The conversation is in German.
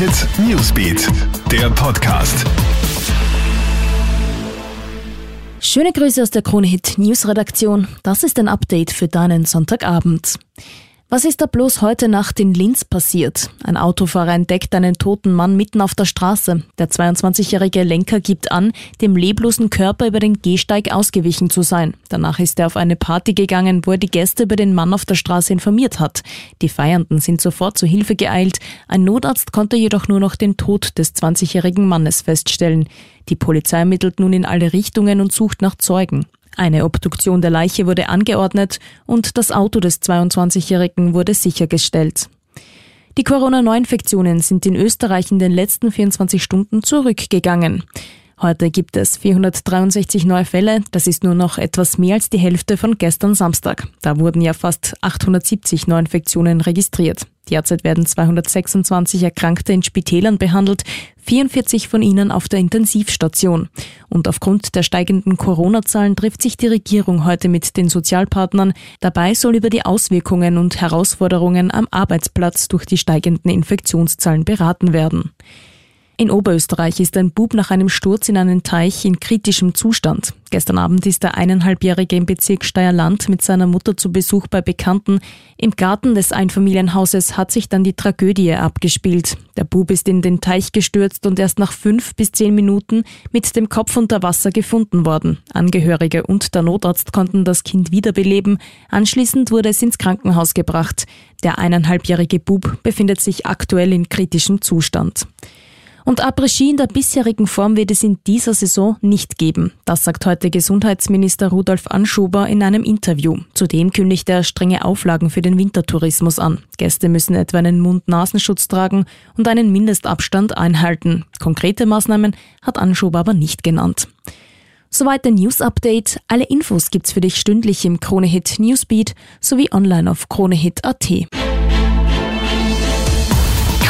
Hit Newsbeat, der Podcast. Schöne Grüße aus der Krone Hit News Redaktion. Das ist ein Update für deinen Sonntagabend. Was ist da bloß heute Nacht in Linz passiert? Ein Autofahrer entdeckt einen toten Mann mitten auf der Straße. Der 22-jährige Lenker gibt an, dem leblosen Körper über den Gehsteig ausgewichen zu sein. Danach ist er auf eine Party gegangen, wo er die Gäste über den Mann auf der Straße informiert hat. Die Feiernden sind sofort zu Hilfe geeilt. Ein Notarzt konnte jedoch nur noch den Tod des 20-jährigen Mannes feststellen. Die Polizei ermittelt nun in alle Richtungen und sucht nach Zeugen. Eine Obduktion der Leiche wurde angeordnet und das Auto des 22-Jährigen wurde sichergestellt. Die Corona-Neuinfektionen sind in Österreich in den letzten 24 Stunden zurückgegangen. Heute gibt es 463 neue Fälle. Das ist nur noch etwas mehr als die Hälfte von gestern Samstag. Da wurden ja fast 870 Neuinfektionen registriert. Derzeit werden 226 Erkrankte in Spitälern behandelt, 44 von ihnen auf der Intensivstation. Und aufgrund der steigenden Corona-Zahlen trifft sich die Regierung heute mit den Sozialpartnern. Dabei soll über die Auswirkungen und Herausforderungen am Arbeitsplatz durch die steigenden Infektionszahlen beraten werden. In Oberösterreich ist ein Bub nach einem Sturz in einen Teich in kritischem Zustand. Gestern Abend ist der eineinhalbjährige im Bezirk Steierland mit seiner Mutter zu Besuch bei Bekannten. Im Garten des Einfamilienhauses hat sich dann die Tragödie abgespielt. Der Bub ist in den Teich gestürzt und erst nach fünf bis zehn Minuten mit dem Kopf unter Wasser gefunden worden. Angehörige und der Notarzt konnten das Kind wiederbeleben. Anschließend wurde es ins Krankenhaus gebracht. Der eineinhalbjährige Bub befindet sich aktuell in kritischem Zustand. Und Après-Ski in der bisherigen Form wird es in dieser Saison nicht geben. Das sagt heute Gesundheitsminister Rudolf Anschober in einem Interview. Zudem kündigt er strenge Auflagen für den Wintertourismus an. Gäste müssen etwa einen Mund-Nasenschutz tragen und einen Mindestabstand einhalten. Konkrete Maßnahmen hat Anschober aber nicht genannt. Soweit der News Update. Alle Infos gibt's für dich stündlich im Kronehit Newsbeat sowie online auf kronehit.at.